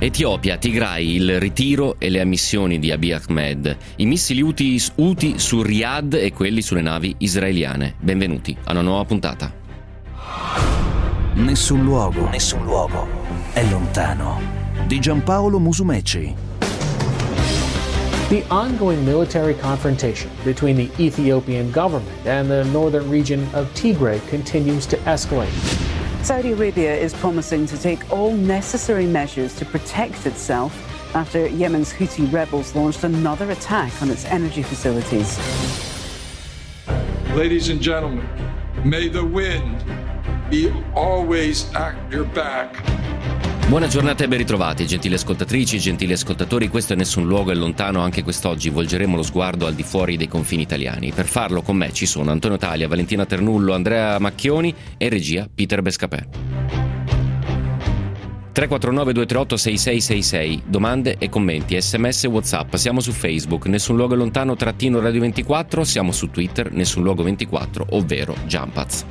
Etiopia, Tigray, il ritiro e le ammissioni di Abiy Ahmed, i missili Uti, Uti su Riyadh e quelli sulle navi israeliane. Benvenuti a una nuova puntata. Nessun luogo, nessun luogo è lontano. Di Giampaolo Musumeci. The ongoing military confrontation between the Ethiopian government and the northern region of Tigray continues to escalate. Saudi Arabia is promising to take all necessary measures to protect itself after Yemen's Houthi rebels launched another attack on its energy facilities. Ladies and gentlemen, may the wind be always at your back. Buona giornata e ben ritrovati, gentili ascoltatrici, gentili ascoltatori. Questo è Nessun Luogo è lontano. Anche quest'oggi volgeremo lo sguardo al di fuori dei confini italiani. Per farlo con me ci sono Antonio Taglia, Valentina Ternullo, Andrea Macchioni e regia Peter Bescapè. 349 238 6666 Domande e commenti, sms e whatsapp Siamo su Facebook, Nessun Luogo lontano trattino Radio 24 Siamo su Twitter, Nessun Luogo 24 Ovvero Jumpaz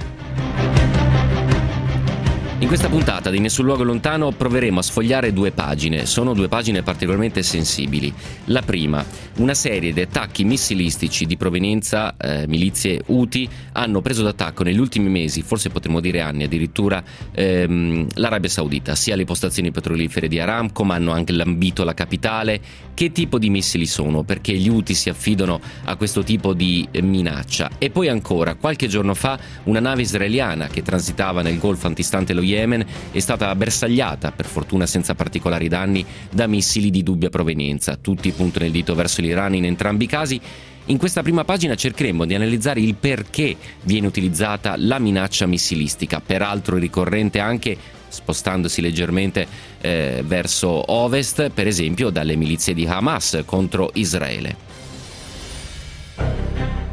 in questa puntata di Nessun luogo lontano proveremo a sfogliare due pagine. Sono due pagine particolarmente sensibili. La prima, una serie di attacchi missilistici di provenienza eh, milizie Houthi hanno preso d'attacco negli ultimi mesi, forse potremmo dire anni addirittura, ehm, l'Arabia Saudita, sia le postazioni petrolifere di Aramco, ma hanno anche lambito la capitale. Che tipo di missili sono? Perché gli Houthi si affidano a questo tipo di eh, minaccia? E poi ancora, qualche giorno fa, una nave israeliana che transitava nel golfo antistante lo Yemen è stata bersagliata, per fortuna senza particolari danni, da missili di dubbia provenienza. Tutti puntano il dito verso l'Iran in entrambi i casi. In questa prima pagina cercheremo di analizzare il perché viene utilizzata la minaccia missilistica, peraltro ricorrente anche spostandosi leggermente eh, verso ovest, per esempio dalle milizie di Hamas contro Israele.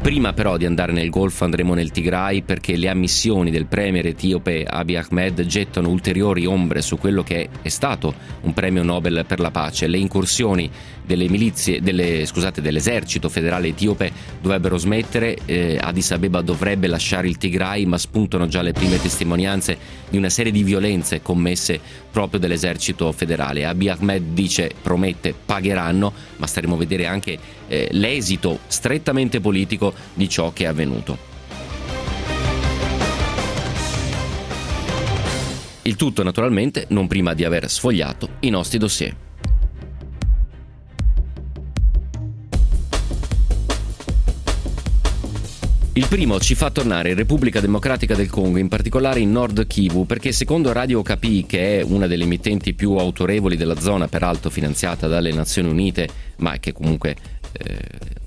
Prima però di andare nel Golfo andremo nel Tigray perché le ammissioni del premier etiope Abiy Ahmed gettano ulteriori ombre su quello che è stato un premio Nobel per la pace. Le incursioni delle milizie, delle, scusate, dell'esercito federale etiope dovrebbero smettere, eh, Addis Abeba dovrebbe lasciare il Tigray, ma spuntano già le prime testimonianze di una serie di violenze commesse proprio dall'esercito federale. Abiy Ahmed dice, promette, pagheranno, ma staremo a vedere anche eh, l'esito strettamente politico di ciò che è avvenuto. Il tutto naturalmente non prima di aver sfogliato i nostri dossier. Il primo ci fa tornare in Repubblica Democratica del Congo, in particolare in Nord Kivu, perché secondo Radio Okapi, che è una delle emittenti più autorevoli della zona, peraltro finanziata dalle Nazioni Unite, ma che comunque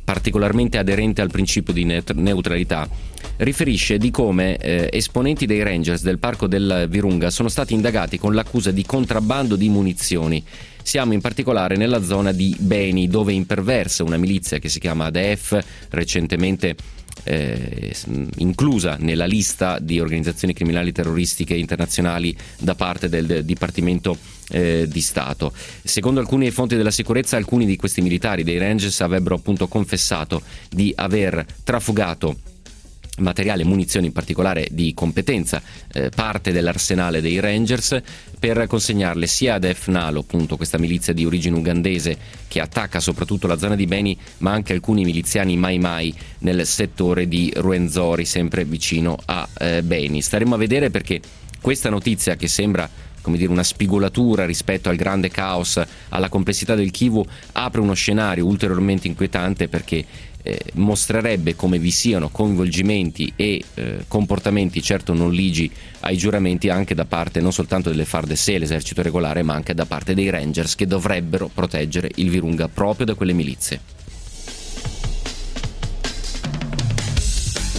particolarmente aderente al principio di neutralità, riferisce di come eh, esponenti dei Rangers del parco del Virunga sono stati indagati con l'accusa di contrabbando di munizioni. Siamo in particolare nella zona di Beni, dove imperversa una milizia che si chiama ADF, recentemente eh, inclusa nella lista di organizzazioni criminali terroristiche internazionali da parte del Dipartimento eh, di Stato. Secondo alcune fonti della sicurezza, alcuni di questi militari dei Rangers avrebbero appunto confessato di aver trafugato materiale, munizioni in particolare di competenza, eh, parte dell'arsenale dei Rangers per consegnarle sia ad EFNALO, appunto questa milizia di origine ugandese che attacca soprattutto la zona di Beni, ma anche alcuni miliziani Mai Mai nel settore di Ruenzori, sempre vicino a eh, Beni. Staremo a vedere perché questa notizia che sembra come dire, una spigolatura rispetto al grande caos, alla complessità del Kivu, apre uno scenario ulteriormente inquietante perché eh, mostrerebbe come vi siano coinvolgimenti e eh, comportamenti certo non ligi ai giuramenti anche da parte non soltanto delle FARDC, l'esercito regolare, ma anche da parte dei Rangers che dovrebbero proteggere il Virunga proprio da quelle milizie.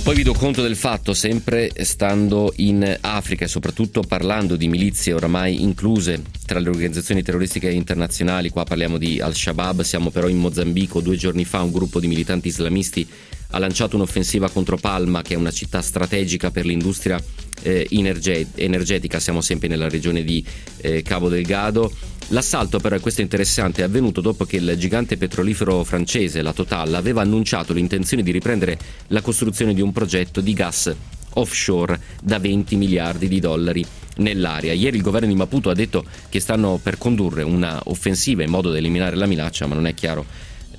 Poi vi do conto del fatto, sempre stando in Africa e soprattutto parlando di milizie oramai incluse tra le organizzazioni terroristiche internazionali, qua parliamo di Al-Shabaab, siamo però in Mozambico, due giorni fa un gruppo di militanti islamisti ha lanciato un'offensiva contro Palma, che è una città strategica per l'industria eh, energetica, siamo sempre nella regione di eh, Cabo Delgado L'assalto però, e questo è interessante, è avvenuto dopo che il gigante petrolifero francese, la Total, aveva annunciato l'intenzione di riprendere la costruzione di un progetto di gas offshore da 20 miliardi di dollari nell'area. Ieri il governo di Maputo ha detto che stanno per condurre una offensiva in modo da eliminare la minaccia, ma non è chiaro,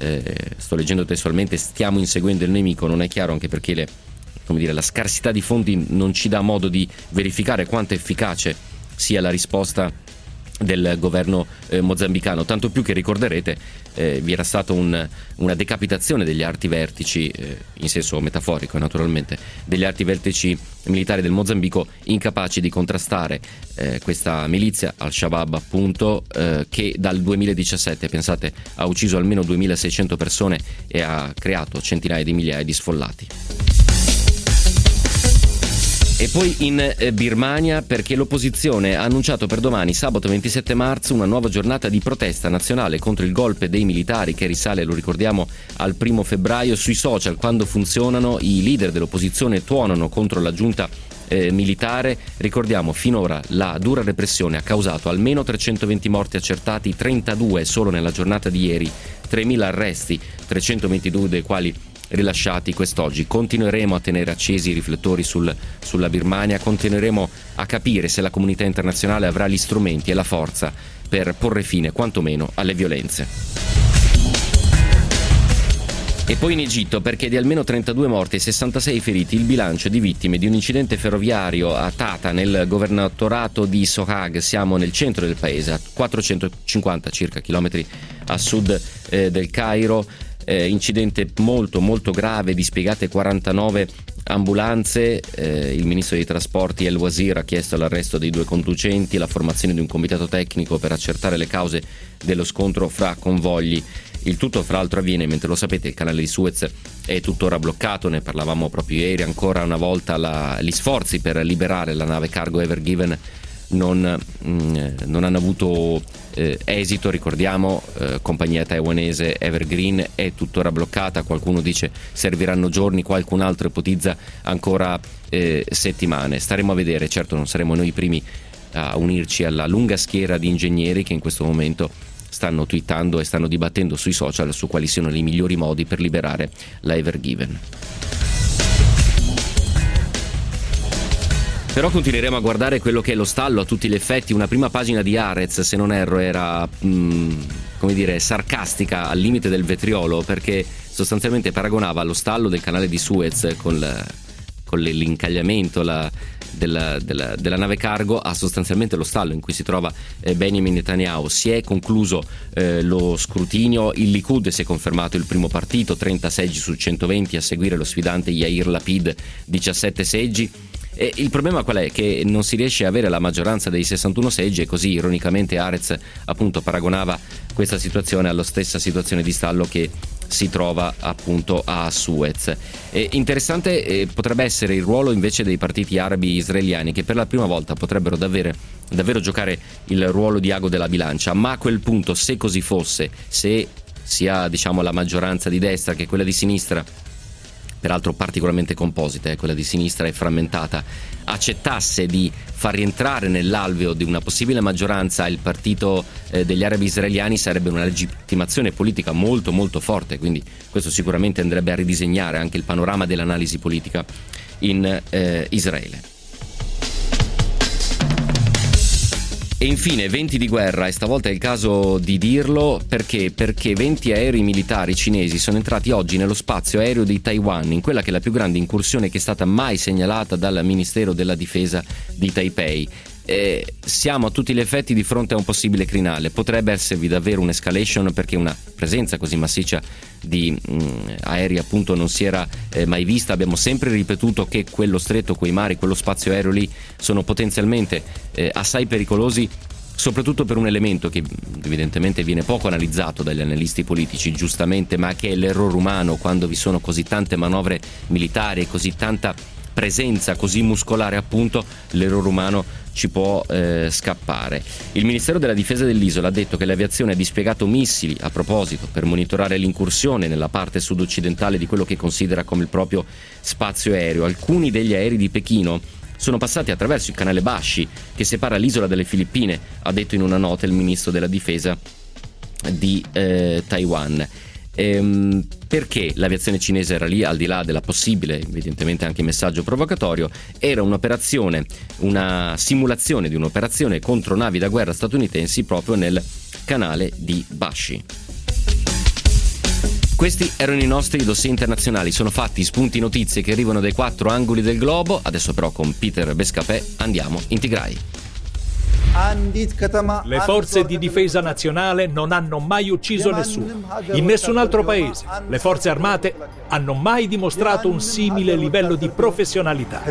eh, sto leggendo testualmente, stiamo inseguendo il nemico, non è chiaro anche perché le, dire, la scarsità di fondi non ci dà modo di verificare quanto efficace sia la risposta del governo eh, mozambicano, tanto più che ricorderete eh, vi era stata un, una decapitazione degli arti vertici, eh, in senso metaforico naturalmente, degli arti vertici militari del Mozambico incapaci di contrastare eh, questa milizia, al-Shabaab appunto, eh, che dal 2017, pensate, ha ucciso almeno 2600 persone e ha creato centinaia di migliaia di sfollati. E poi in eh, Birmania perché l'opposizione ha annunciato per domani, sabato 27 marzo, una nuova giornata di protesta nazionale contro il golpe dei militari che risale, lo ricordiamo, al primo febbraio. Sui social, quando funzionano, i leader dell'opposizione tuonano contro la giunta eh, militare. Ricordiamo, finora la dura repressione ha causato almeno 320 morti accertati, 32 solo nella giornata di ieri, 3.000 arresti, 322 dei quali rilasciati quest'oggi. Continueremo a tenere accesi i riflettori sul, sulla Birmania, continueremo a capire se la comunità internazionale avrà gli strumenti e la forza per porre fine quantomeno alle violenze. E poi in Egitto perché di almeno 32 morti e 66 feriti il bilancio di vittime di un incidente ferroviario a Tata nel governatorato di Sohag, siamo nel centro del paese, a 450 circa chilometri a sud eh, del Cairo eh, incidente molto molto grave, dispiegate 49 ambulanze, eh, il ministro dei trasporti El Wazir ha chiesto l'arresto dei due conducenti, la formazione di un comitato tecnico per accertare le cause dello scontro fra convogli. Il tutto fra l'altro avviene mentre lo sapete il canale di Suez è tuttora bloccato, ne parlavamo proprio ieri, ancora una volta la, gli sforzi per liberare la nave cargo Ever Given non, mh, mm, non hanno avuto eh, esito, ricordiamo, eh, compagnia taiwanese Evergreen è tuttora bloccata, qualcuno dice serviranno giorni, qualcun altro ipotizza ancora eh, settimane. Staremo a vedere, certo non saremo noi i primi a unirci alla lunga schiera di ingegneri che in questo momento stanno twittando e stanno dibattendo sui social su quali siano i migliori modi per liberare la Però continueremo a guardare quello che è lo stallo a tutti gli effetti. Una prima pagina di Arez, se non erro, era mm, come dire sarcastica al limite del vetriolo perché sostanzialmente paragonava lo stallo del canale di Suez con, la, con l'incagliamento la, della, della, della, nave cargo a sostanzialmente lo stallo in cui si trova eh, Benjamin Netanyahu. Si è concluso eh, lo scrutinio, il Likud si è confermato il primo partito, 30 seggi su 120 a seguire lo sfidante Yair Lapid, 17 seggi. E il problema qual è? Che non si riesce a avere la maggioranza dei 61 seggi e così ironicamente Arez appunto paragonava questa situazione alla stessa situazione di stallo che si trova appunto a Suez. E interessante eh, potrebbe essere il ruolo invece dei partiti arabi israeliani che per la prima volta potrebbero davvero, davvero giocare il ruolo di ago della bilancia, ma a quel punto se così fosse, se sia diciamo la maggioranza di destra che quella di sinistra peraltro particolarmente composita, eh, quella di sinistra e frammentata, accettasse di far rientrare nell'alveo di una possibile maggioranza il partito eh, degli arabi israeliani sarebbe una legittimazione politica molto molto forte, quindi questo sicuramente andrebbe a ridisegnare anche il panorama dell'analisi politica in eh, Israele. E infine venti di guerra, e stavolta è il caso di dirlo perché? Perché 20 aerei militari cinesi sono entrati oggi nello spazio aereo di Taiwan, in quella che è la più grande incursione che è stata mai segnalata dal Ministero della Difesa di Taipei. Eh, siamo a tutti gli effetti di fronte a un possibile crinale. Potrebbe esservi davvero un'escalation perché una presenza così massiccia di mh, mm, aerei appunto non si era eh, mai vista. Abbiamo sempre ripetuto che quello stretto, quei mari, quello spazio aereo lì sono potenzialmente eh, assai pericolosi soprattutto per un elemento che evidentemente viene poco analizzato dagli analisti politici, giustamente, ma che è l'errore umano quando vi sono così tante manovre militari e così tanta presenza così muscolare appunto l'errore umano ci può eh, scappare. Il Ministero della Difesa dell'isola ha detto che l'aviazione ha dispiegato missili a proposito per monitorare l'incursione nella parte sud-occidentale di quello che considera come il proprio spazio aereo. Alcuni degli aerei di Pechino sono passati attraverso il canale Bashi che separa l'isola dalle Filippine, ha detto in una nota il ministro della Difesa di eh, Taiwan. Ehm, perché l'aviazione cinese era lì, al di là della possibile, evidentemente anche messaggio provocatorio, era un'operazione, una simulazione di un'operazione contro navi da guerra statunitensi proprio nel canale di Bashi. Questi erano i nostri dossier internazionali, sono fatti spunti notizie che arrivano dai quattro angoli del globo, adesso però con Peter Bescapè andiamo in Tigray. Le forze di difesa nazionale non hanno mai ucciso nessuno. In nessun altro paese le forze armate hanno mai dimostrato un simile livello di professionalità.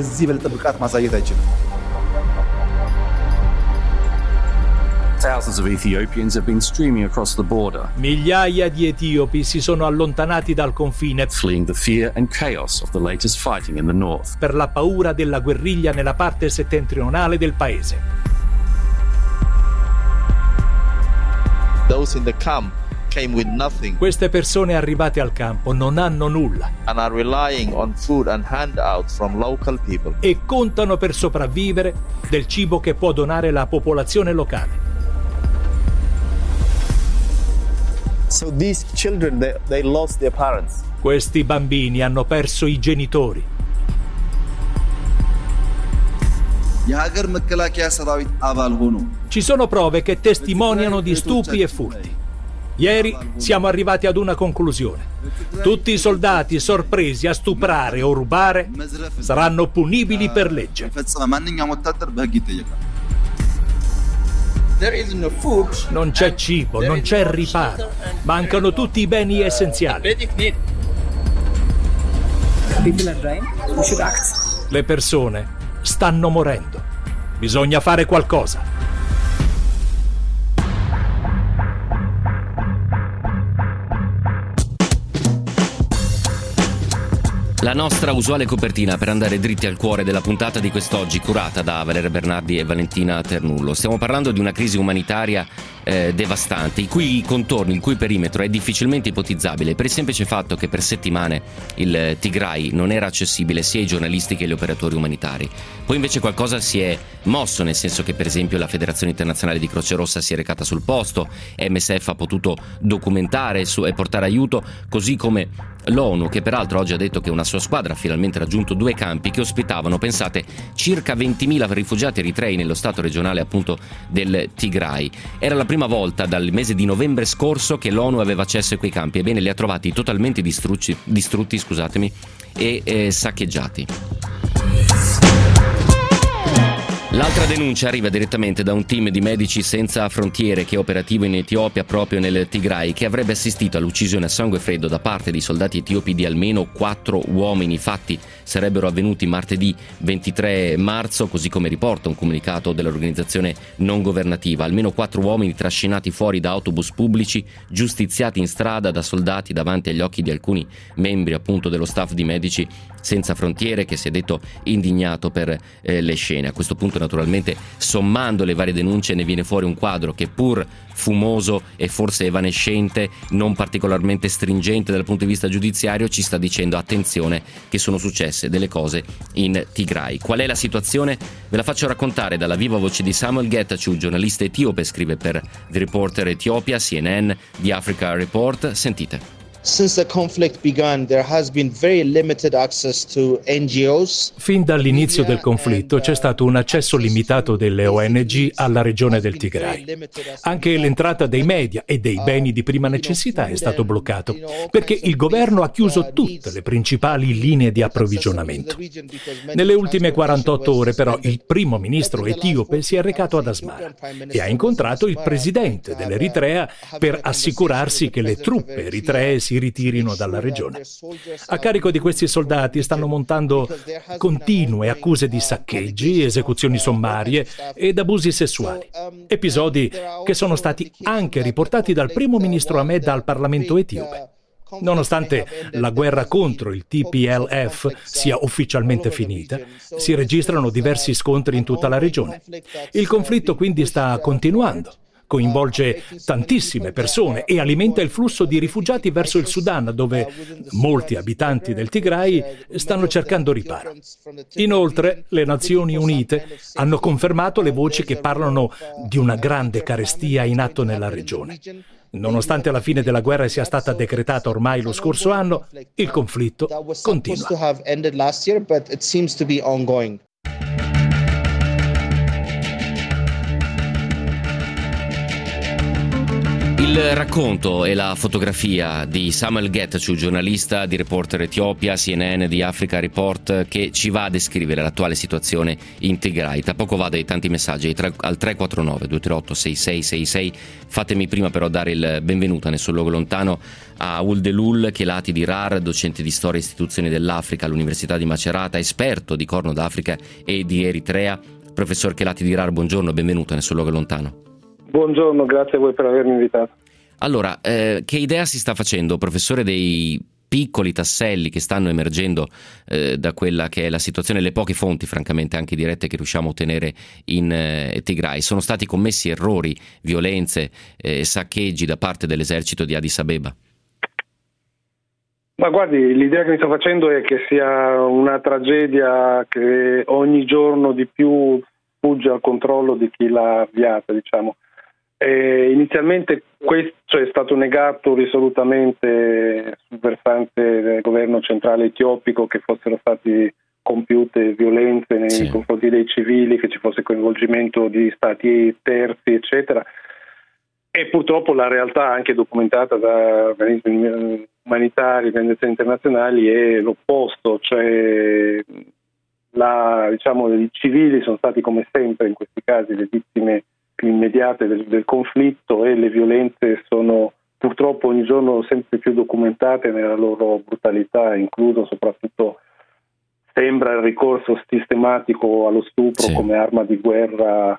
Migliaia di etiopi si sono allontanati dal confine per la paura della guerriglia nella parte settentrionale del paese. Queste persone arrivate al campo non hanno nulla e contano per sopravvivere del cibo che può donare la popolazione locale. So these children, they, they lost their parents. Questi bambini hanno perso i genitori. Ci sono prove che testimoniano di stupri e furti. Ieri siamo arrivati ad una conclusione. Tutti i soldati sorpresi a stuprare o rubare saranno punibili per legge. Non c'è cibo, non c'è riparo. Mancano tutti i beni essenziali. Le persone stanno morendo. Bisogna fare qualcosa. La nostra usuale copertina per andare dritti al cuore della puntata di quest'oggi, curata da Valeria Bernardi e Valentina Ternullo. Stiamo parlando di una crisi umanitaria eh, devastante, i cui contorni, il cui perimetro è difficilmente ipotizzabile per il semplice fatto che per settimane il Tigray non era accessibile sia ai giornalisti che agli operatori umanitari. Poi invece qualcosa si è mosso, nel senso che per esempio la Federazione Internazionale di Croce Rossa si è recata sul posto, MSF ha potuto documentare e portare aiuto, così come l'ONU, che peraltro oggi ha detto che una sua squadra ha finalmente raggiunto due campi che ospitavano, pensate, circa 20.000 rifugiati eritrei nello stato regionale appunto del Tigray. Era la prima volta dal mese di novembre scorso che l'ONU aveva accesso a quei campi, ebbene li ha trovati totalmente distrutti, distrutti e eh, saccheggiati. L'altra denuncia arriva direttamente da un team di medici senza frontiere che è operativo in Etiopia proprio nel Tigray che avrebbe assistito all'uccisione a sangue freddo da parte di soldati etiopi di almeno quattro uomini. Fatti sarebbero avvenuti martedì 23 marzo, così come riporta un comunicato dell'organizzazione non governativa. Almeno quattro uomini trascinati fuori da autobus pubblici, giustiziati in strada da soldati davanti agli occhi di alcuni membri appunto dello staff di medici senza frontiere che si è detto indignato per eh, le scene. A questo punto naturalmente sommando le varie denunce ne viene fuori un quadro che pur fumoso e forse evanescente, non particolarmente stringente dal punto di vista giudiziario, ci sta dicendo attenzione che sono successe delle cose in Tigray. Qual è la situazione? Ve la faccio raccontare dalla viva voce di Samuel Getachew, giornalista etiope, scrive per The Reporter Etiopia, CNN, The Africa Report. Sentite. Fin dall'inizio del conflitto c'è stato un accesso limitato delle ONG alla regione del Tigray. Anche l'entrata dei media e dei beni di prima necessità è stato bloccato perché il governo ha chiuso tutte le principali linee di approvvigionamento. Nelle ultime 48 ore però il primo ministro etiope si è recato ad Asmara e ha incontrato il presidente dell'Eritrea per assicurarsi che le truppe eritree si ritirino dalla regione. A carico di questi soldati stanno montando continue accuse di saccheggi, esecuzioni sommarie ed abusi sessuali. Episodi che sono stati anche riportati dal primo ministro Ahmed al Parlamento etiope. Nonostante la guerra contro il TPLF sia ufficialmente finita, si registrano diversi scontri in tutta la regione. Il conflitto quindi sta continuando coinvolge tantissime persone e alimenta il flusso di rifugiati verso il Sudan, dove molti abitanti del Tigray stanno cercando riparo. Inoltre, le Nazioni Unite hanno confermato le voci che parlano di una grande carestia in atto nella regione. Nonostante la fine della guerra sia stata decretata ormai lo scorso anno, il conflitto continua. Il racconto e la fotografia di Samuel Getachew, giornalista di Reporter Etiopia, CNN, di Africa Report, che ci va a descrivere l'attuale situazione in Tigray. Tra poco vado ai tanti messaggi al 349 238 6666. Fatemi prima però dare il benvenuto nel suo luogo lontano a Uldelul Chelati di RAR, docente di storia e istituzioni dell'Africa all'Università di Macerata, esperto di Corno d'Africa e di Eritrea. Professor Chelati di RAR, buongiorno, benvenuto nel suo luogo lontano. Buongiorno, grazie a voi per avermi invitato. Allora, eh, che idea si sta facendo, professore, dei piccoli tasselli che stanno emergendo eh, da quella che è la situazione, le poche fonti, francamente, anche dirette che riusciamo a ottenere in eh, Tigray? Sono stati commessi errori, violenze, eh, saccheggi da parte dell'esercito di Addis Abeba? Ma guardi, l'idea che mi sto facendo è che sia una tragedia che ogni giorno di più fugge al controllo di chi l'ha avviata, diciamo. Eh, inizialmente questo è stato negato risolutamente sul versante del governo centrale etiopico che fossero state compiute violenze nei sì. confronti dei civili, che ci fosse coinvolgimento di stati terzi, eccetera. E purtroppo la realtà, anche documentata da organismi umanitari, organizzazioni internazionali, è l'opposto, cioè la, diciamo, i civili sono stati come sempre in questi casi le vittime più immediate del, del conflitto e le violenze sono purtroppo ogni giorno sempre più documentate nella loro brutalità, incluso soprattutto sembra il ricorso sistematico allo stupro sì. come arma di guerra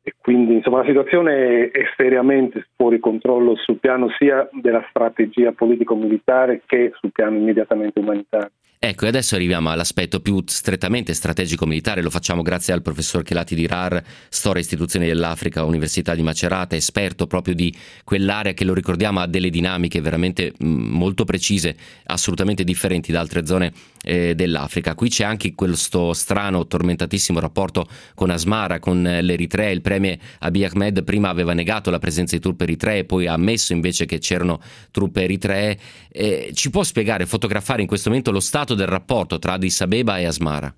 e quindi insomma la situazione è seriamente fuori controllo sul piano sia della strategia politico-militare che sul piano immediatamente umanitario. Ecco, e adesso arriviamo all'aspetto più strettamente strategico-militare, lo facciamo grazie al professor Chelati di RAR, Storia e Istituzioni dell'Africa, Università di Macerata, esperto proprio di quell'area che lo ricordiamo ha delle dinamiche veramente molto precise, assolutamente differenti da altre zone eh, dell'Africa. Qui c'è anche questo strano, tormentatissimo rapporto con Asmara, con l'Eritrea, il premier Abiy Ahmed prima aveva negato la presenza di truppe eritree, poi ha ammesso invece che c'erano truppe eritree. Eh, ci può spiegare, fotografare in questo momento lo stato del rapporto tra Addis Abeba e Asmara?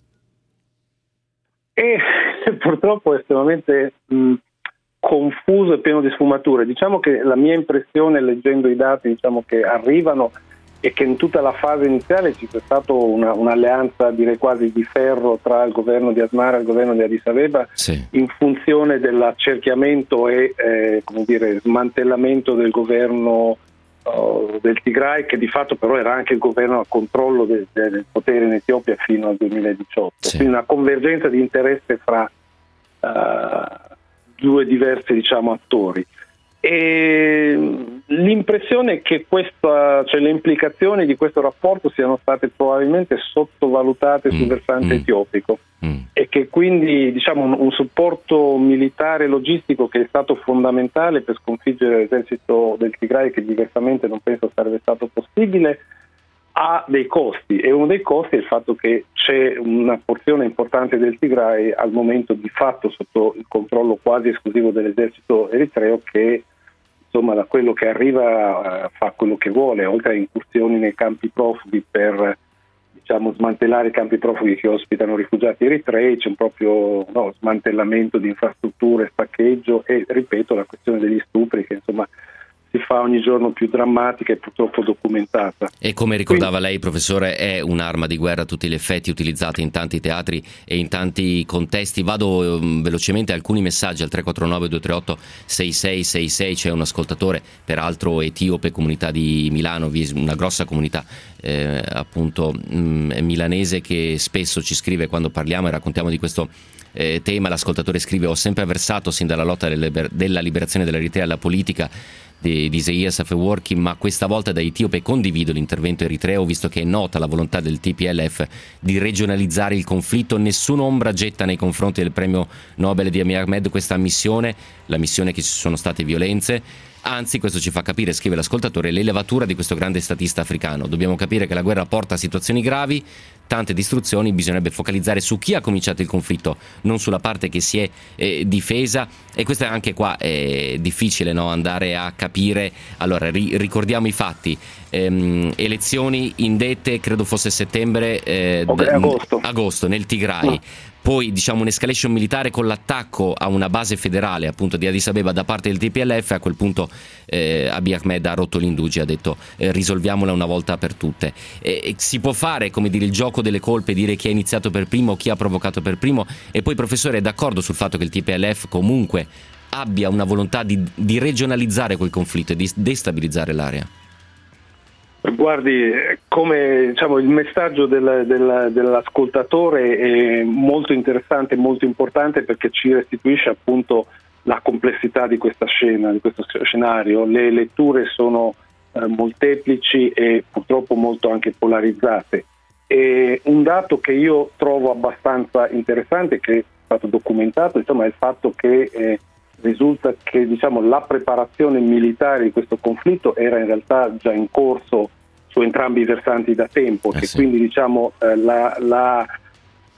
E, purtroppo è estremamente mh, confuso e pieno di sfumature. Diciamo che la mia impressione leggendo i dati diciamo che arrivano è che in tutta la fase iniziale ci sia stata una, un'alleanza direi quasi di ferro tra il governo di Asmara e il governo di Addis Abeba sì. in funzione dell'accerchiamento e eh, dire, smantellamento del governo uh, del Tigray che di fatto però era anche il governo a controllo del, del potere in Etiopia fino al 2018. Sì. Quindi una convergenza di interesse fra uh, due diversi diciamo, attori. E l'impressione è che questa, cioè le implicazioni di questo rapporto siano state probabilmente sottovalutate sul mm, versante mm, etiopico mm. e che quindi diciamo, un, un, supporto militare e logistico che è stato fondamentale per sconfiggere l'esercito del Tigray che diversamente non penso sarebbe stato possibile ha dei costi e uno dei costi è il fatto che c'è una porzione importante del Tigray al momento di fatto sotto il controllo quasi esclusivo dell'esercito eritreo che insomma da quello che arriva uh, fa quello che vuole, oltre a incursioni nei campi profughi per diciamo, smantellare i campi profughi che ospitano rifugiati eritrei, c'è un proprio no, smantellamento di infrastrutture, staccheggio e ripeto la questione degli stupri che insomma si fa ogni giorno più drammatica e purtroppo documentata. E come ricordava Quindi, lei, professore, è un'arma di guerra a tutti gli effetti utilizzata in tanti teatri e in tanti contesti. Vado um, velocemente a alcuni messaggi al 349 238 6666, c'è un ascoltatore, peraltro etiope, comunità di Milano, una grossa comunità eh, appunto mh, mm, milanese che spesso ci scrive quando parliamo e raccontiamo di questo eh, tema. L'ascoltatore scrive: Ho sempre avversato sin dalla lotta della liberazione dell'Eritrea alla politica di, di Isaias Afeworki, ma questa volta da etiope condivido l'intervento eritreo visto che è nota la volontà del TPLF di regionalizzare il conflitto. Nessuna ombra getta nei confronti del premio Nobel di Abiy Ahmed questa missione, la missione che ci sono state violenze. Anzi, questo ci fa capire, scrive l'ascoltatore, l'elevatura di questo grande statista africano. Dobbiamo capire che la guerra porta a situazioni gravi, tante distruzioni, bisognerebbe focalizzare su chi ha cominciato il conflitto, non sulla parte che si è eh, difesa. E questo è anche qua è difficile no? andare a capire. Allora, ri- ricordiamo i fatti. Ehm, elezioni indette, credo fosse settembre, eh, agosto. agosto. nel Tigray. No poi diciamo un'escalation militare con l'attacco a una base federale appunto di Addis Abeba da parte del TPLF a quel punto eh, Abiy Ahmed ha rotto l'indugi ha detto eh, risolviamola una volta per tutte. E, si può fare come dire il gioco delle colpe dire chi ha iniziato per primo chi ha provocato per primo? E poi professore è d'accordo sul fatto che il TPLF comunque abbia una volontà di, di regionalizzare quel conflitto e di destabilizzare l'area Guardi, come diciamo, il messaggio del, del, dell'ascoltatore è molto interessante molto importante perché ci restituisce appunto la complessità di questa scena, di questo scenario. Le letture sono eh, molteplici e purtroppo molto anche polarizzate. E un dato che io trovo abbastanza interessante, che è stato documentato, insomma, è il fatto che eh, risulta che diciamo, la preparazione militare di questo conflitto era in realtà già in corso su entrambi i versanti da tempo, eh che sì. quindi diciamo, eh, la, la,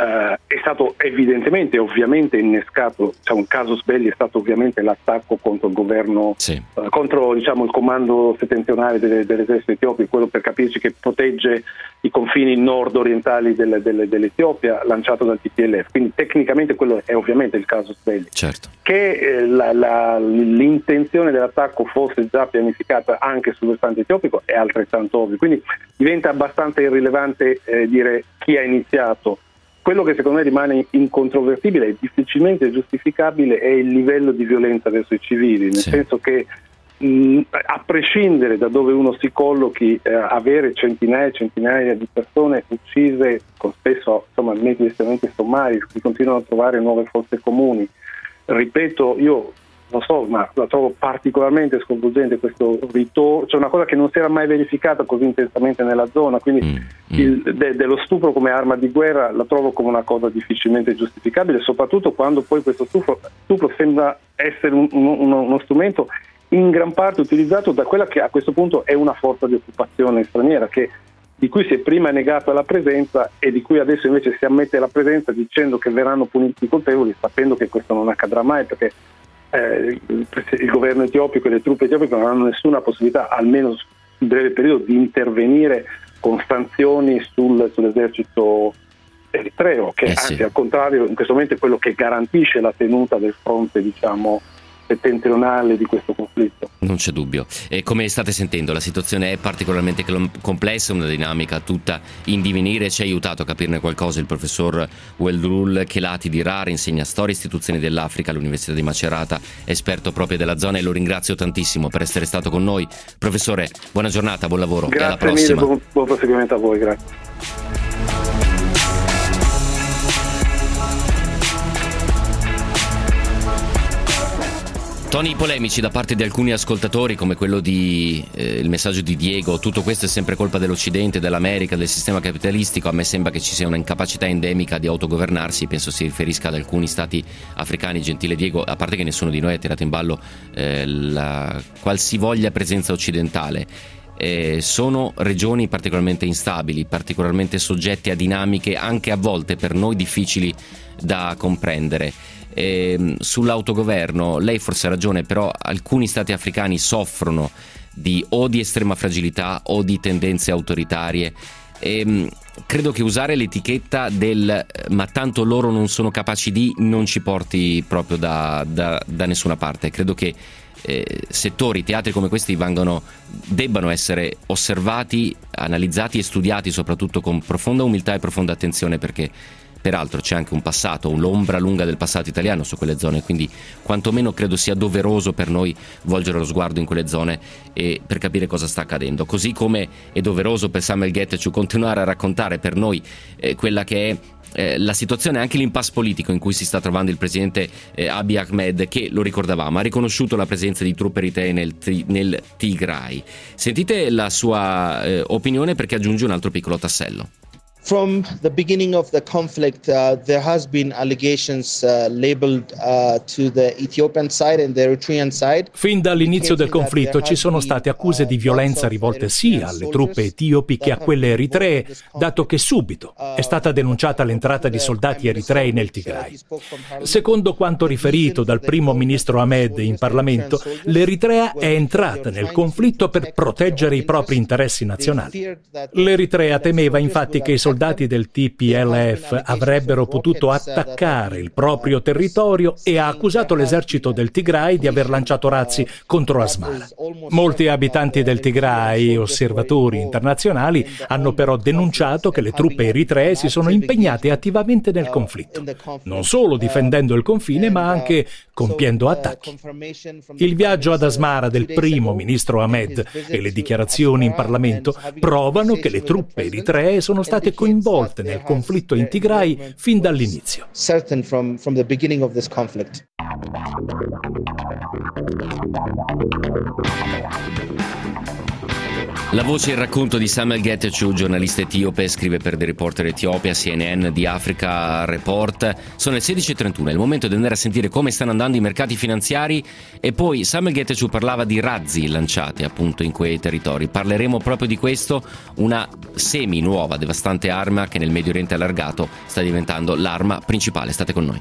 eh, è stato evidentemente, ovviamente innescato, diciamo, il caso Sbelli è stato ovviamente l'attacco contro il governo, sì. eh, contro diciamo, il comando settentrionale delle, dell'esercito etiopico, quello per capirci che protegge i confini nord-orientali del, del, dell'Etiopia lanciato dal TPLF. Quindi tecnicamente quello è ovviamente il caso Sbelli. Certo. Che eh, la, la, l'intenzione dell'attacco fosse già pianificata anche sul versante etiopico è altrettanto ovvio. Quindi diventa abbastanza irrilevante eh, dire chi ha iniziato quello che secondo me rimane incontrovertibile e difficilmente giustificabile è il livello di violenza verso i civili, nel sì. senso che mh, a prescindere da dove uno si collochi, eh, avere centinaia e centinaia di persone uccise con spesso insomma, metodi estremamente sommari, si continuano a trovare nuove forze comuni. Ripeto, io non so, ma la trovo particolarmente sconvolgente questo ritorno, cioè una cosa che non si era mai verificata così intensamente nella zona, quindi mm, mm. Il, de, dello stupro come arma di guerra la trovo come una cosa difficilmente giustificabile, soprattutto quando poi questo stupro, stupro sembra essere un, un, uno strumento in gran parte utilizzato da quella che a questo punto è una forza di occupazione straniera che, di cui si è prima negata la presenza e di cui adesso invece si ammette la presenza dicendo che verranno puniti i colpevoli, sapendo che questo non accadrà mai perché eh, il governo etiopico e le truppe etiopiche non hanno nessuna possibilità, almeno in breve periodo, di intervenire con sanzioni sul, sull'esercito eritreo, che eh sì. anzi al contrario in questo momento è quello che garantisce la tenuta del fronte diciamo, settentrionale di questo conflitto. Non c'è dubbio. E come state sentendo, la situazione è particolarmente complessa, una dinamica tutta in divenire. Ci ha aiutato a capirne qualcosa il professor Weldrul Chelati di RAR, insegna storia e istituzioni dell'Africa all'Università di Macerata, esperto proprio della zona e lo ringrazio tantissimo per essere stato con noi. Professore, buona giornata, buon lavoro grazie e alla prossima. Mille, buon, buon proseguimento a voi, grazie. Toni polemici da parte di alcuni ascoltatori, come quello di eh, il messaggio di Diego, tutto questo è sempre colpa dell'Occidente, dell'America, del sistema capitalistico. A me sembra che ci sia un'incapacità endemica di autogovernarsi, penso si riferisca ad alcuni stati africani. Gentile Diego, a parte che nessuno di noi ha tirato in ballo eh, la qualsivoglia presenza occidentale. Eh, sono regioni particolarmente instabili, particolarmente soggette a dinamiche anche a volte per noi difficili da comprendere eh, sull'autogoverno, lei forse ha ragione, però alcuni stati africani soffrono di o di estrema fragilità o di tendenze autoritarie. E, ehm, credo che usare l'etichetta del eh, ma tanto loro non sono capaci di non ci porti proprio da, da, da nessuna parte. Credo che eh, settori, teatri come questi vengano, debbano essere osservati, analizzati e studiati soprattutto con profonda umiltà e profonda attenzione perché Peraltro c'è anche un passato, l'ombra lunga del passato italiano su quelle zone, quindi quantomeno credo sia doveroso per noi volgere lo sguardo in quelle zone per capire cosa sta accadendo. Così come è doveroso per Samuel Gettechu continuare a raccontare per noi eh, quella che è eh, la situazione, anche l'impasse politico in cui si sta trovando il presidente eh, Abiy Ahmed, che lo ricordavamo, ha riconosciuto la presenza di truppe eritee nel, nel Tigray. Sentite la sua eh, opinione perché aggiunge un altro piccolo tassello. From the beginning of the conflict, uh, there has been allegations uh, labeled uh, to the Ethiopian side and the Eritrean side. Fin dall'inizio del conflitto ci sono state accuse di violenza rivolte sia alle truppe etiopi che a quelle eritree, dato che subito è stata denunciata l'entrata di soldati eritrei nel Tigray. Secondo quanto riferito dal primo ministro Ahmed in Parlamento, l'Eritrea è entrata nel conflitto per proteggere i propri interessi nazionali. L'Eritrea temeva infatti che i soldati soldati del TPLF avrebbero potuto attaccare il proprio territorio e ha accusato l'esercito del Tigray di aver lanciato razzi contro Asmara. Molti abitanti del Tigray, osservatori internazionali, hanno però denunciato che le truppe eritree si sono impegnate attivamente nel conflitto, non solo difendendo il confine ma anche compiendo attacchi. Il viaggio ad Asmara del primo ministro Ahmed e le dichiarazioni in Parlamento provano che le truppe eritree sono state coinvolte nel conflitto in Tigray fin dall'inizio. La voce e il racconto di Samuel Getachew, giornalista etiope, scrive per The Reporter Etiopia, CNN di Africa Report. Sono le 16.31, è il momento di andare a sentire come stanno andando i mercati finanziari e poi Samuel Getachew parlava di razzi lanciati appunto in quei territori. Parleremo proprio di questo, una semi-nuova, devastante arma che nel Medio Oriente allargato sta diventando l'arma principale. State con noi.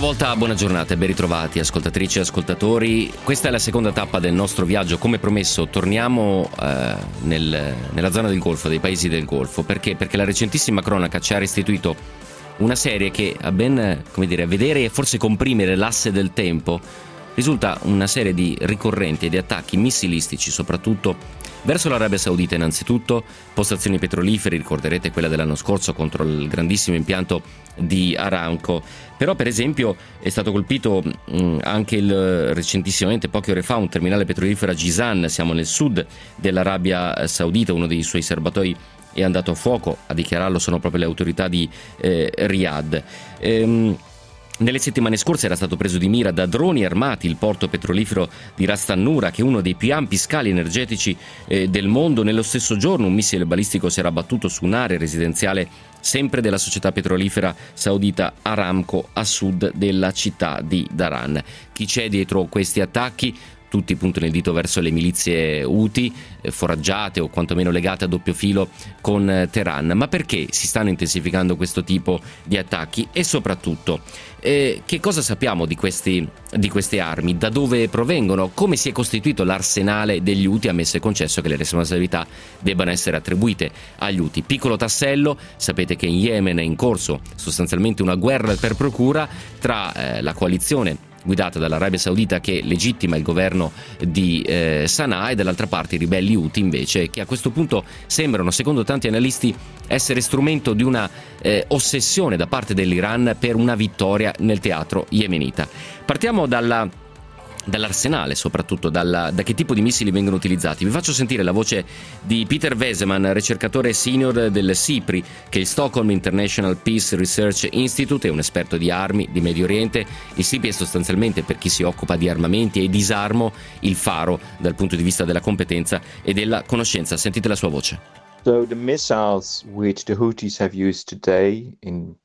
Volta buona giornata e ben ritrovati ascoltatrici e ascoltatori. Questa è la seconda tappa del nostro viaggio. Come promesso torniamo eh, nel, nella zona del Golfo, dei paesi del Golfo. Perché? Perché la recentissima cronaca ci ha restituito una serie che a ben dire, vedere e forse comprimere l'asse del tempo risulta una serie di ricorrenti e di attacchi missilistici soprattutto verso l'Arabia Saudita innanzitutto, postazioni petrolifere, ricorderete quella dell'anno scorso contro il grandissimo impianto di Aramco, però per esempio è stato colpito mh, anche il, recentissimamente, poche ore fa, un terminale petrolifero a Gizan, siamo nel sud dell'Arabia Saudita, uno dei suoi serbatoi è andato a fuoco, a dichiararlo sono proprio le autorità di eh, Riyadh. Ehm, nelle settimane scorse era stato preso di mira da droni armati il porto petrolifero di Rastannura, che è uno dei più ampi scali energetici eh, del mondo. Nello stesso giorno un missile balistico si era abbattuto su un'area residenziale sempre della società petrolifera saudita Aramco a sud della città di Daran. Chi c'è dietro questi attacchi? Tutti puntano il dito verso le milizie Houthi, eh, foraggiate o quantomeno legate a doppio filo con eh, Teheran. Ma perché si stanno intensificando questo tipo di attacchi? E soprattutto, eh, che cosa sappiamo di, questi, di, queste armi? Da dove provengono? Come si è costituito l'arsenale degli Houthi, ammesso e concesso che le responsabilità debbano essere attribuite agli Houthi? Piccolo tassello, sapete che in Yemen è in corso sostanzialmente una guerra per procura tra eh, la coalizione guidata dall'Arabia Saudita che legittima il governo di eh, Sana'a e dall'altra parte i ribelli Houthi invece che a questo punto sembrano secondo tanti analisti essere strumento di una eh, ossessione da parte dell'Iran per una vittoria nel teatro yemenita. Partiamo dalla dall'arsenale, soprattutto dalla, da che tipo di missili vengono utilizzati. Vi faccio sentire la voce di Peter Weseman, ricercatore senior del SIPRI, che è il Stockholm International Peace Research Institute, è un esperto di armi di Medio Oriente. Il SIPRI è sostanzialmente, per chi si occupa di armamenti e disarmo, il faro dal punto di vista della competenza e della conoscenza. Sentite la sua voce. So the missiles which the Houthis have used today in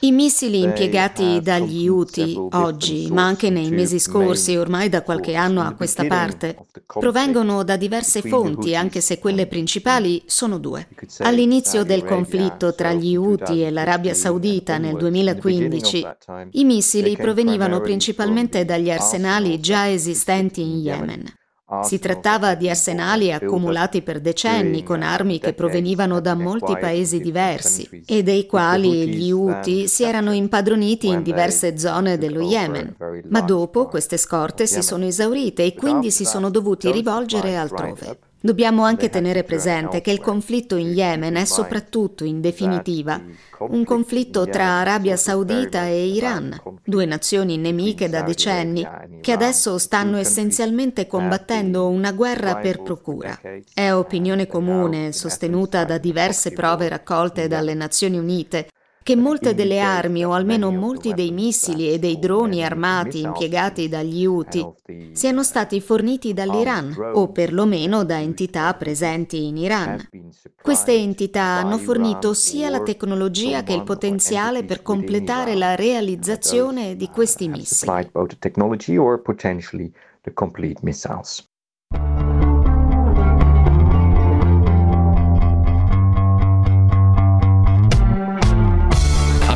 I missili impiegati dagli Houthi oggi, ma anche nei mesi scorsi, ormai da qualche anno a questa parte, provengono da diverse fonti, anche se quelle principali sono due. All'inizio del conflitto tra gli Houthi e l'Arabia Saudita nel 2015, i missili provenivano principalmente dagli arsenali già esistenti in Yemen. Si trattava di arsenali accumulati per decenni con armi che provenivano da molti paesi diversi e dei quali gli Houthi si erano impadroniti in diverse zone dello Yemen. Ma dopo queste scorte si sono esaurite e quindi si sono dovuti rivolgere altrove. Dobbiamo anche tenere presente che il conflitto in Yemen è soprattutto, in definitiva, un conflitto tra Arabia Saudita e Iran, due nazioni nemiche da decenni, che adesso stanno essenzialmente combattendo una guerra per procura. È opinione comune, sostenuta da diverse prove raccolte dalle Nazioni Unite, che molte delle armi o almeno molti dei missili e dei droni armati impiegati dagli Houthi siano stati forniti dall'Iran o perlomeno da entità presenti in Iran. Queste entità hanno fornito sia la tecnologia che il potenziale per completare la realizzazione di questi missili.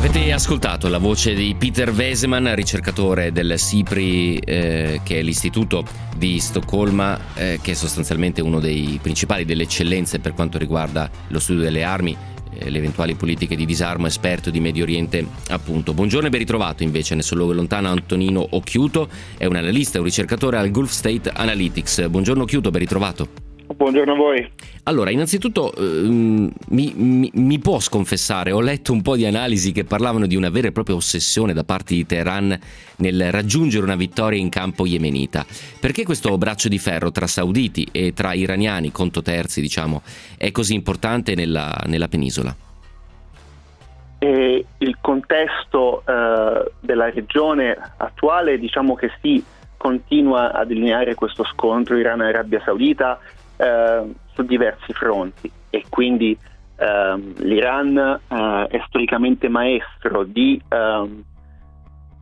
Avete ascoltato la voce di Peter Weseman, ricercatore del SIPRI, eh, che è l'istituto di Stoccolma, eh, che è sostanzialmente uno dei principali delle eccellenze per quanto riguarda lo studio delle armi, eh, le eventuali politiche di disarmo, esperto di Medio Oriente, appunto. Buongiorno e ben ritrovato invece nel suo luogo lontano Antonino Occhiuto, è un analista e un ricercatore al Gulf State Analytics. Buongiorno Occhiuto, ben ritrovato. Buongiorno a voi. Allora, innanzitutto ehm, mi, mi, mi, può sconfessare, ho letto un po' di analisi che parlavano di una vera e propria ossessione da parte di Teheran nel raggiungere una vittoria in campo yemenita. Perché questo braccio di ferro tra sauditi e tra iraniani, conto terzi, diciamo, è così importante nella, nella penisola? E il contesto eh, della regione attuale, diciamo che si continua a delineare questo scontro Iran-Arabia Saudita eh, su diversi fronti e quindi ehm, l'Iran eh, è storicamente maestro di ehm,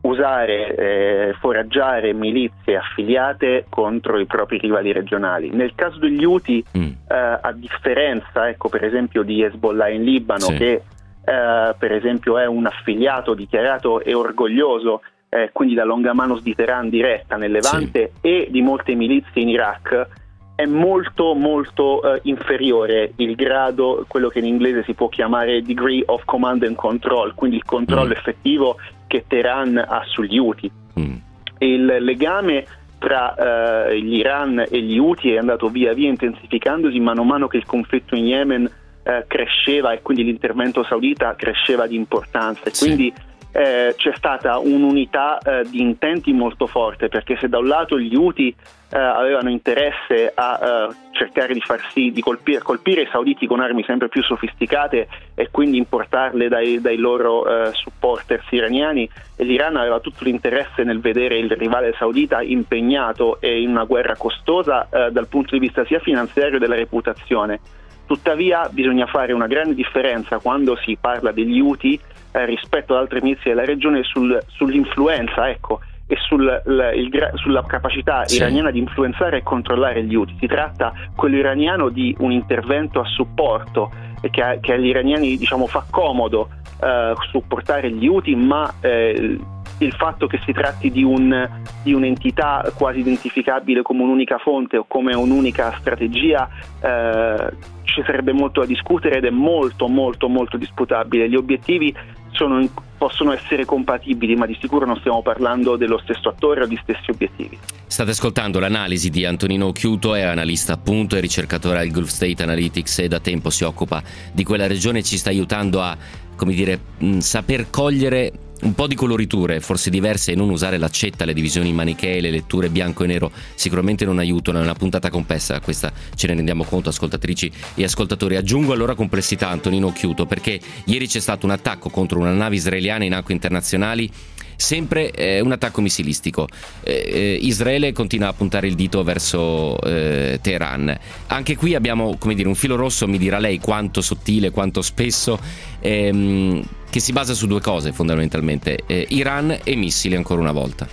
usare, eh, foraggiare milizie affiliate contro i propri rivali regionali. Nel caso degli Houthi, mm. eh, a differenza ecco, per esempio di Hezbollah in Libano, sì. che eh, per esempio è un affiliato dichiarato e orgoglioso, eh, quindi da Longamanos di Teheran diretta nel Levante sì. e di molte milizie in Iraq, è molto molto uh, inferiore il grado, quello che in inglese si può chiamare degree of command and control, quindi il controllo mm. effettivo che Teheran ha sugli Houthi. Mm. Il legame tra uh, l'Iran e gli Houthi è andato via via intensificandosi mano a mano che il conflitto in Yemen uh, cresceva e quindi l'intervento saudita cresceva di importanza. E sì. Eh, c'è stata un'unità eh, di intenti molto forte perché se da un lato gli Houthi eh, avevano interesse a eh, cercare di far sì di colpire, colpire, i sauditi con armi sempre più sofisticate e quindi importarle dai, dai loro eh, supporters iraniani e l'Iran aveva tutto l'interesse nel vedere il rivale saudita impegnato in una guerra costosa eh, dal punto di vista sia finanziario che della reputazione. Tuttavia bisogna fare una grande differenza quando si parla degli Houthi eh, rispetto ad altre milizie della regione sul, sull'influenza ecco, e sul, la, il, sulla capacità sì. iraniana di influenzare e controllare gli Houthi. Si tratta, quello iraniano, di un intervento a supporto che, che agli iraniani diciamo, fa comodo eh, supportare gli Houthi, ma eh, il fatto che si tratti di, un, di, un'entità quasi identificabile come un'unica fonte o come un'unica strategia eh, ci sarebbe molto da discutere ed è molto molto molto disputabile. Gli obiettivi sono, possono essere compatibili, ma di sicuro non stiamo parlando dello stesso attore o di stessi obiettivi. State ascoltando l'analisi di Antonino Chiuto, è analista appunto e ricercatore al Gulf State Analytics e da tempo si occupa di quella regione e ci sta aiutando a, come dire, saper cogliere un po' di coloriture, forse diverse, e non usare l'accetta, le divisioni manichee, le letture bianco e nero, sicuramente non aiutano. È una puntata complessa, questa ce ne rendiamo conto, ascoltatrici e ascoltatori. Aggiungo allora complessità, Antonino Chiuto, perché ieri c'è stato un attacco contro una nave israeliana in acque internazionali sempre eh, un attacco missilistico. Eh, eh, Israele continua a puntare il dito verso eh, Teheran. Anche qui abbiamo come dire, un filo rosso, mi dirà lei quanto sottile, quanto spesso, ehm, che si basa su due cose fondamentalmente, eh, Iran e missili ancora una volta.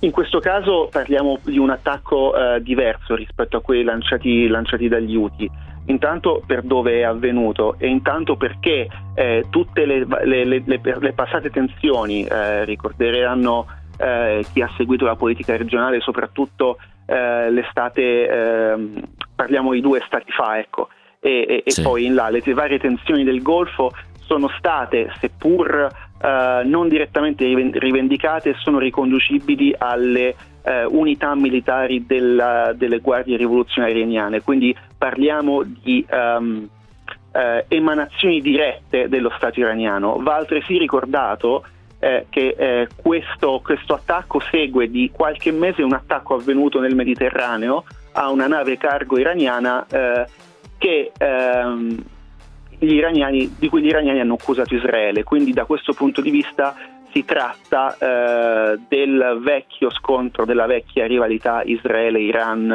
In questo caso parliamo di un attacco eh, diverso rispetto a quelli lanciati, lanciati dagli Houthi intanto per dove è avvenuto e intanto perché eh, tutte le, le, le, le, passate tensioni, eh, ricorderanno eh, chi ha seguito la politica regionale, soprattutto eh, l'estate, ehm, parliamo di due stati fa, ecco, e, e, sì. e poi in là le varie tensioni del Golfo sono state, seppur eh, non direttamente rivendicate sono riconducibili alle eh, unità militari della, delle guardie rivoluzionarie iraniane, quindi parliamo di um, eh, emanazioni dirette dello Stato iraniano. Va altresì ricordato eh, che eh, questo, questo, attacco segue di qualche mese un attacco avvenuto nel Mediterraneo a una nave cargo iraniana eh, che, ehm, iraniani, di cui gli iraniani hanno accusato Israele. Quindi da questo punto di vista si tratta eh, del vecchio scontro, della vecchia rivalità Israele-Iran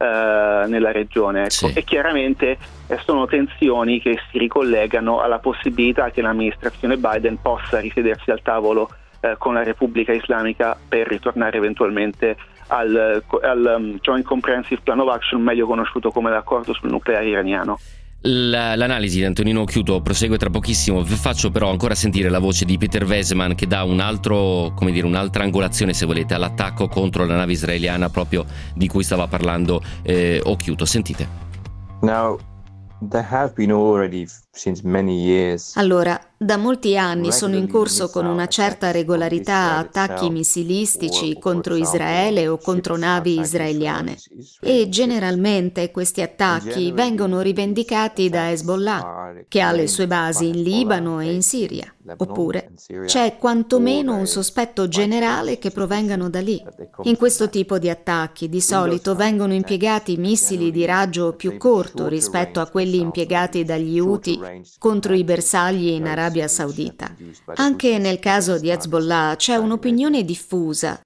eh, nella regione. Ecco. Sì. E chiaramente eh, sono tensioni che si ricollegano alla possibilità che l'amministrazione Biden possa risedersi al tavolo eh, con la Repubblica Islamica per ritornare eventualmente al, al um, Joint Comprehensive Plan of Action, meglio conosciuto come l'accordo sul nucleare iraniano. L'analisi di Antonino Chiuto prosegue tra pochissimo, vi faccio però ancora sentire la voce di Peter Weseman che dà un altro, dire, un'altra angolazione se volete all'attacco contro la nave israeliana proprio di cui stava parlando eh, Occhiuto. Sentite. Now, there have been already since many years allora, da molti anni sono in corso con una certa regolarità attacchi missilistici contro Israele o contro navi israeliane e generalmente questi attacchi vengono rivendicati da Hezbollah, che ha le sue basi in Libano e in Siria. Oppure c'è quantomeno un sospetto generale che provengano da lì. In questo tipo di attacchi di solito vengono impiegati missili di raggio più corto rispetto a quelli impiegati dagli Houthi contro i bersagli in Arabia Arabia Saudita. Anche nel caso di Hezbollah c'è un'opinione diffusa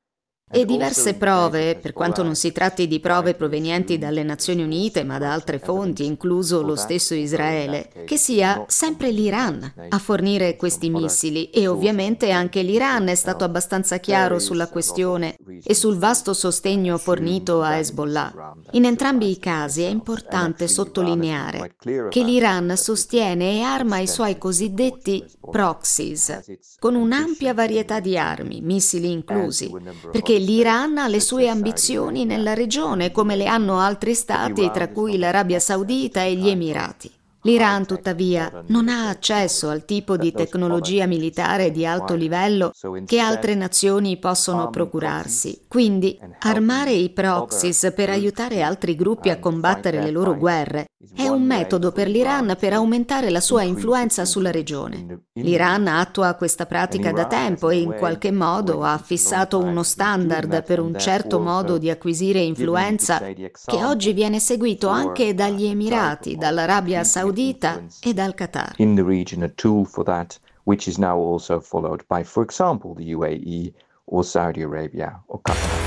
e diverse prove, per quanto non si tratti di prove provenienti dalle Nazioni Unite ma da altre fonti, incluso lo stesso Israele, che sia sempre l'Iran a fornire questi missili. E ovviamente anche l'Iran è stato abbastanza chiaro sulla questione e sul vasto sostegno fornito a Hezbollah. In entrambi i casi è importante sottolineare che l'Iran sostiene e arma i suoi cosiddetti proxies con un'ampia varietà di armi, missili inclusi, perché l'Iran ha le sue ambizioni nella regione, come le hanno altri stati, tra cui l'Arabia Saudita e gli Emirati. L'Iran, tuttavia, non ha accesso al tipo di tecnologia militare di alto livello che altre nazioni possono procurarsi. Quindi, armare i proxies per aiutare altri gruppi a combattere le loro guerre è un metodo per l'Iran per aumentare la sua influenza sulla regione. L'Iran attua questa pratica da tempo e in qualche modo ha fissato uno standard per un certo modo di acquisire influenza che oggi viene seguito anche dagli Emirati, dall'Arabia Saudita e dal Qatar. In the region a tool for that which is now also followed by for example the UAE or Saudi Arabia or Qatar.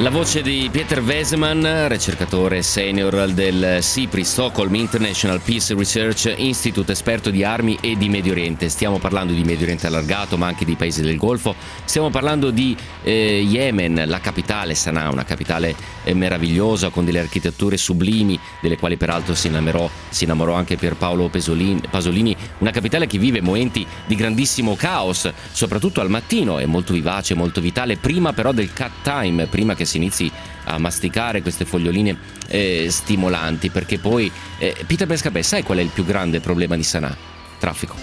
La voce di Peter Weseman, ricercatore senior del SIPRI Stockholm International Peace Research Institute, esperto di armi e di Medio Oriente. Stiamo parlando di Medio Oriente allargato, ma anche di paesi del Golfo. Stiamo parlando di eh, Yemen, la capitale Sana'a, una capitale eh, meravigliosa con delle architetture sublimi, delle quali peraltro si innamorò, si innamorò anche Pierpaolo Pasolini, Pasolini, una capitale che vive momenti di grandissimo caos, soprattutto al mattino, è molto vivace, molto vitale, prima però del cut time, prima che si inizi a masticare queste foglioline eh, stimolanti, perché poi eh, Peter Pescapè, sai qual è il più grande problema di Sanà? Traffico.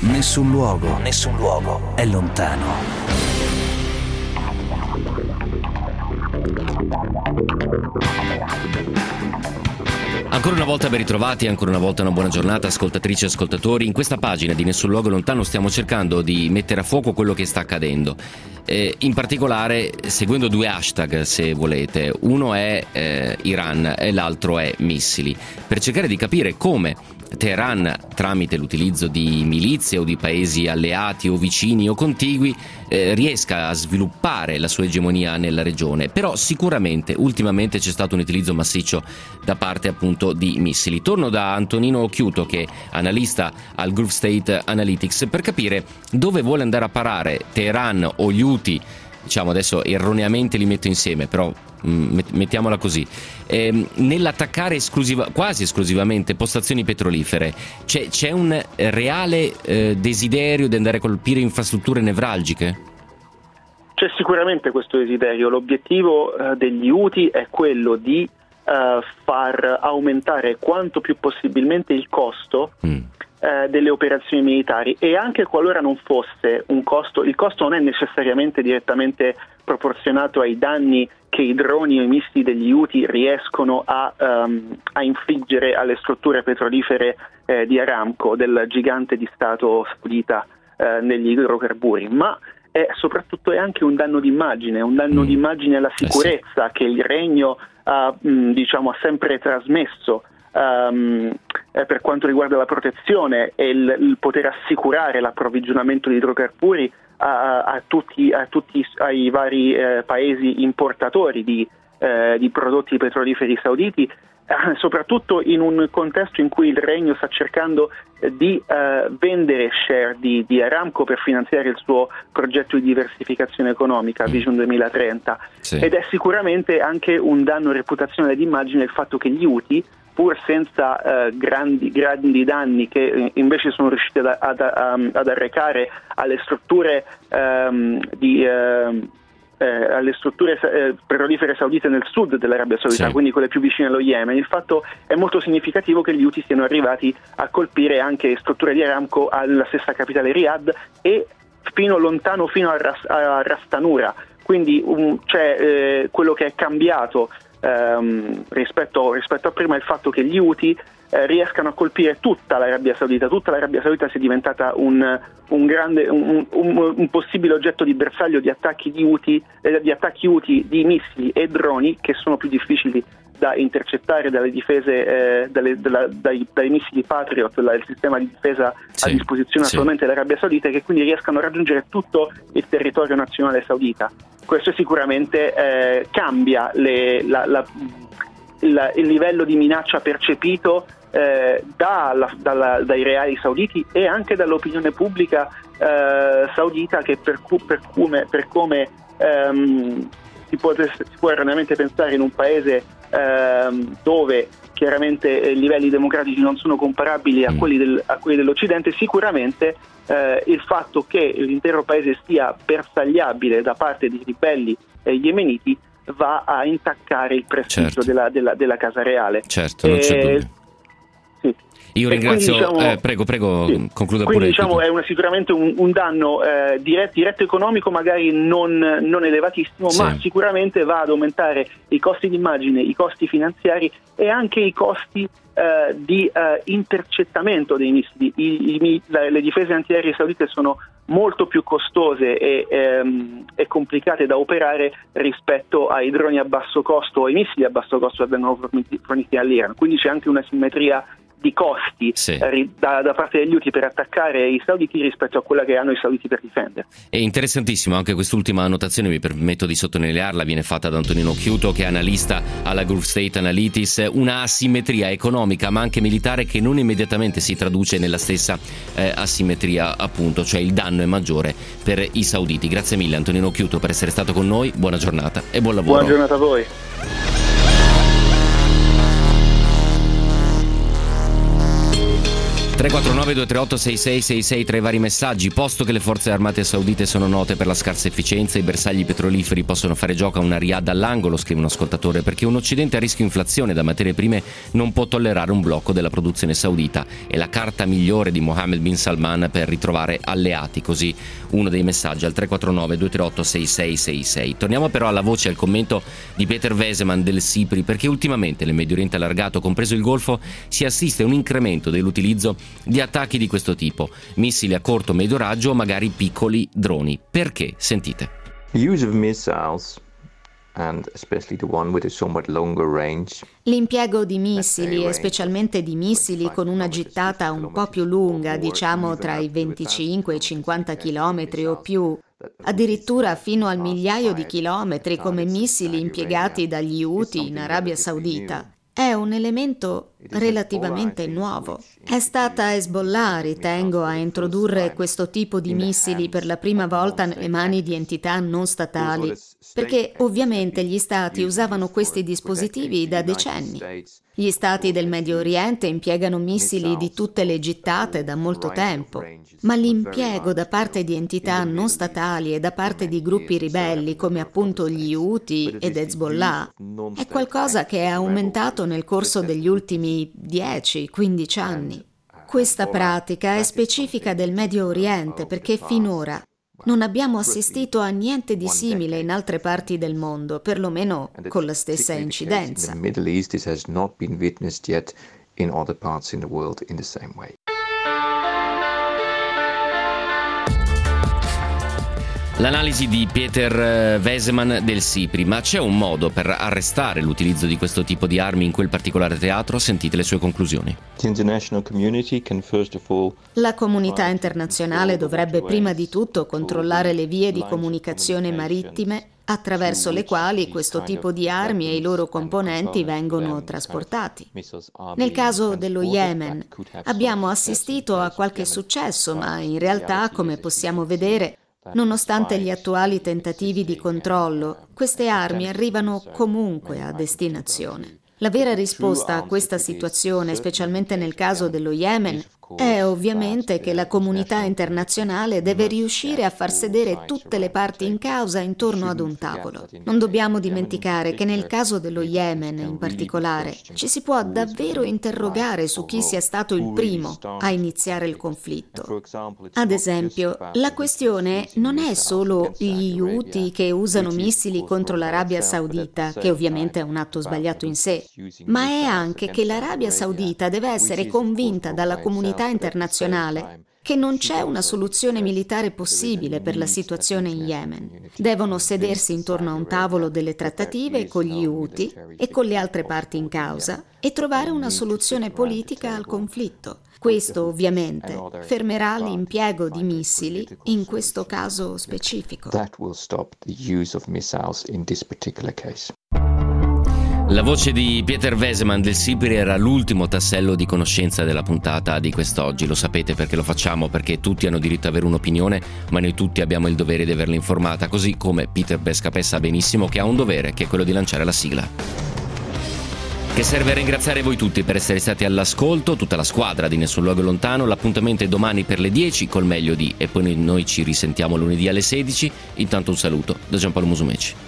Nessun luogo, nessun luogo è lontano. Ancora una volta ben ritrovati, ancora una volta una buona giornata ascoltatrici e ascoltatori. In questa pagina di Nessun Luogo Lontano stiamo cercando di mettere a fuoco quello che sta accadendo. Eh, in particolare seguendo due hashtag se volete, uno è eh, Iran e l'altro è missili, per cercare di capire come Teheran, tramite l'utilizzo di milizie o di paesi alleati o vicini o contigui, eh, riesca a sviluppare la sua egemonia nella regione. Però sicuramente ultimamente c'è stato un utilizzo massiccio da parte appunto di missili. Torno da Antonino Chiuto, che è analista al Gulf State Analytics, per capire dove vuole andare a parare Teheran o gli Houthi diciamo adesso erroneamente li metto insieme, però mettiamola così, eh, nell'attaccare esclusiva, quasi esclusivamente postazioni petrolifere, c'è, c'è un reale eh, desiderio di andare a colpire infrastrutture nevralgiche? C'è sicuramente questo desiderio, l'obiettivo eh, degli UTI è quello di uh, far aumentare quanto più possibilmente il costo mm. uh, delle operazioni militari e anche qualora non fosse un costo, il costo non è necessariamente direttamente proporzionato ai danni che i droni o i missili degli UTI riescono a, um, a infliggere alle strutture petrolifere eh, di Aramco, del gigante di Stato saudita eh, negli idrocarburi, ma è soprattutto è anche un danno d'immagine, un danno mm. d'immagine alla sicurezza eh sì. che il regno ha, mh, diciamo, ha sempre trasmesso um, per quanto riguarda la protezione e il, il poter assicurare l'approvvigionamento di idrocarburi a, a, tutti, a tutti, ai vari eh, paesi importatori di, eh, di prodotti petroliferi sauditi soprattutto in un contesto in cui il Regno sta cercando eh, di uh, vendere share di, di, Aramco per finanziare il suo progetto di diversificazione economica mm. Vision 2030 sì. ed è sicuramente anche un danno reputazionale d'immagine il fatto che gli UTI pur senza uh, grandi, grandi, danni che invece sono riusciti ad, ad, ad arrecare alle strutture um, di uh, eh, alle strutture eh, petrolifere saudite nel sud dell'Arabia Saudita, sì. quindi quelle più vicine allo Yemen. Il fatto è molto significativo che gli UTI siano arrivati a colpire anche strutture di Aramco alla stessa capitale Riyadh e fino lontano fino a, Ras- a Rastanura. Quindi um, c'è eh, quello che è cambiato ehm, rispetto, rispetto, a prima è il fatto che gli UTI eh, riescano a colpire tutta l'Arabia Saudita. Tutta l'Arabia Saudita si è diventata un, un, grande, un, un possibile oggetto di bersaglio di attacchi, di, UTI, eh, di attacchi UTI di missili e droni che sono più difficili da intercettare dalle difese, eh, dalle, dalla, dai, dai, missili Patriot, il sistema di difesa sì, a disposizione sì. attualmente dell'Arabia Saudita, che quindi riescano a raggiungere tutto il territorio nazionale saudita. Questo sicuramente eh, cambia le, la, la, il, il livello di minaccia percepito eh, dalla, dalla, dai reali sauditi e anche dall'opinione pubblica eh, saudita che per, per come, per come ehm, si, può, si, può, erroneamente pensare in un paese ehm, dove chiaramente eh, i livelli democratici non sono comparabili a mm. quelli, del, a quelli dell'Occidente, sicuramente eh, il fatto che l'intero paese sia bersagliabile da parte di ribelli eh, yemeniti va a intaccare il prestigio certo. della, della, della, Casa Reale. Certo, non c'è dubbio. Io ringrazio, quindi, diciamo, eh, prego, prego, sì. concluda quindi, pure. Diciamo è una, sicuramente un, un danno eh, diretto, diretto, economico, magari non, non elevatissimo, sì. ma sicuramente va ad aumentare i costi di immagine, i costi finanziari e anche i costi eh, di eh, intercettamento dei missili. I, i, le difese antiaeree saudite sono molto più costose e, ehm, e, complicate da operare rispetto ai droni a basso costo o ai missili a basso costo che vengono forniti, forniti all'Iran. Quindi c'è anche una simmetria di costi sì. eh, da, da, parte degli UTI per attaccare i sauditi rispetto a quella che hanno i sauditi per difendere. È interessantissimo anche quest'ultima annotazione, mi permetto di sottolinearla, viene fatta da Antonino Chiuto che è analista alla Gulf State Analytics, una asimmetria economica ma anche militare che non immediatamente si traduce nella stessa eh, asimmetria appunto, cioè il danno è maggiore per i sauditi. Grazie mille Antonino Chiuto per essere stato con noi, buona giornata e buon lavoro. Buona giornata a voi. 349 238 6666 tra i vari messaggi. Posto che le forze armate saudite sono note per la scarsa efficienza, i bersagli petroliferi possono fare gioco a una riad all'angolo, scrive un ascoltatore, perché un Occidente a rischio inflazione da materie prime non può tollerare un blocco della produzione saudita. È la carta migliore di Mohammed bin Salman per ritrovare alleati. Così uno dei messaggi al 349 238 6666. Torniamo però alla voce, al commento di Peter Weseman del SIPRI, perché ultimamente nel Medio Oriente allargato, compreso il Golfo, si assiste a un incremento dell'utilizzo di attacchi di questo tipo, missili a corto medio raggio o magari piccoli droni. Perché? Sentite. Missiles L'impiego di missili, e specialmente di missili con una gittata un po' più lunga, diciamo tra i 25 e i 50 km o più, addirittura fino al migliaio di chilometri come missili impiegati dagli UTI in Arabia Saudita, è un elemento relativamente nuovo. È stata Hezbollah, ritengo, a introdurre questo tipo di missili per la prima volta nelle mani di entità non statali, perché ovviamente gli stati usavano questi dispositivi da decenni. Gli stati del Medio Oriente impiegano missili di tutte le gittate da molto tempo, ma l'impiego da parte di entità non statali e da parte di gruppi ribelli come appunto gli Houthi ed Hezbollah è qualcosa che è aumentato nel corso degli ultimi 10-15 anni. Questa pratica è specifica del Medio Oriente perché finora non abbiamo assistito a niente di simile in altre parti del mondo, perlomeno con la stessa incidenza. L'analisi di Peter Weseman eh, del SIPRI, ma c'è un modo per arrestare l'utilizzo di questo tipo di armi in quel particolare teatro? Sentite le sue conclusioni. La comunità internazionale dovrebbe prima di tutto controllare le vie di comunicazione marittime attraverso le quali questo tipo di armi e i loro componenti vengono trasportati. Nel caso dello Yemen abbiamo assistito a qualche successo, ma in realtà, come possiamo vedere, Nonostante gli attuali tentativi di controllo, queste armi arrivano comunque a destinazione. La vera risposta a questa situazione, specialmente nel caso dello Yemen, è ovviamente che la comunità internazionale deve riuscire a far sedere tutte le parti in causa intorno ad un tavolo. Non dobbiamo dimenticare che nel caso dello Yemen in particolare ci si può davvero interrogare su chi sia stato il primo a iniziare il conflitto. Ad esempio, la questione non è solo gli Houthi che usano missili contro l'Arabia Saudita, che ovviamente è un atto sbagliato in sé, ma è anche che l'Arabia Saudita deve essere convinta dalla comunità comunità internazionale che non c'è una soluzione militare possibile per la situazione in Yemen. Devono sedersi intorno a un tavolo delle trattative con gli Houthi e con le altre parti in causa e trovare una soluzione politica al conflitto. Questo ovviamente fermerà l'impiego di missili in questo caso specifico. La voce di Peter Weseman del Sibri era l'ultimo tassello di conoscenza della puntata di quest'oggi. Lo sapete perché lo facciamo, perché tutti hanno diritto ad avere un'opinione, ma noi tutti abbiamo il dovere di averla informata, così come Peter Bescapè sa benissimo che ha un dovere, che è quello di lanciare la sigla. Che serve a ringraziare voi tutti per essere stati all'ascolto, tutta la squadra di Nessun Luogo Lontano. L'appuntamento è domani per le 10 col meglio di e poi noi ci risentiamo lunedì alle 16. Intanto un saluto da Giampaolo Musumeci.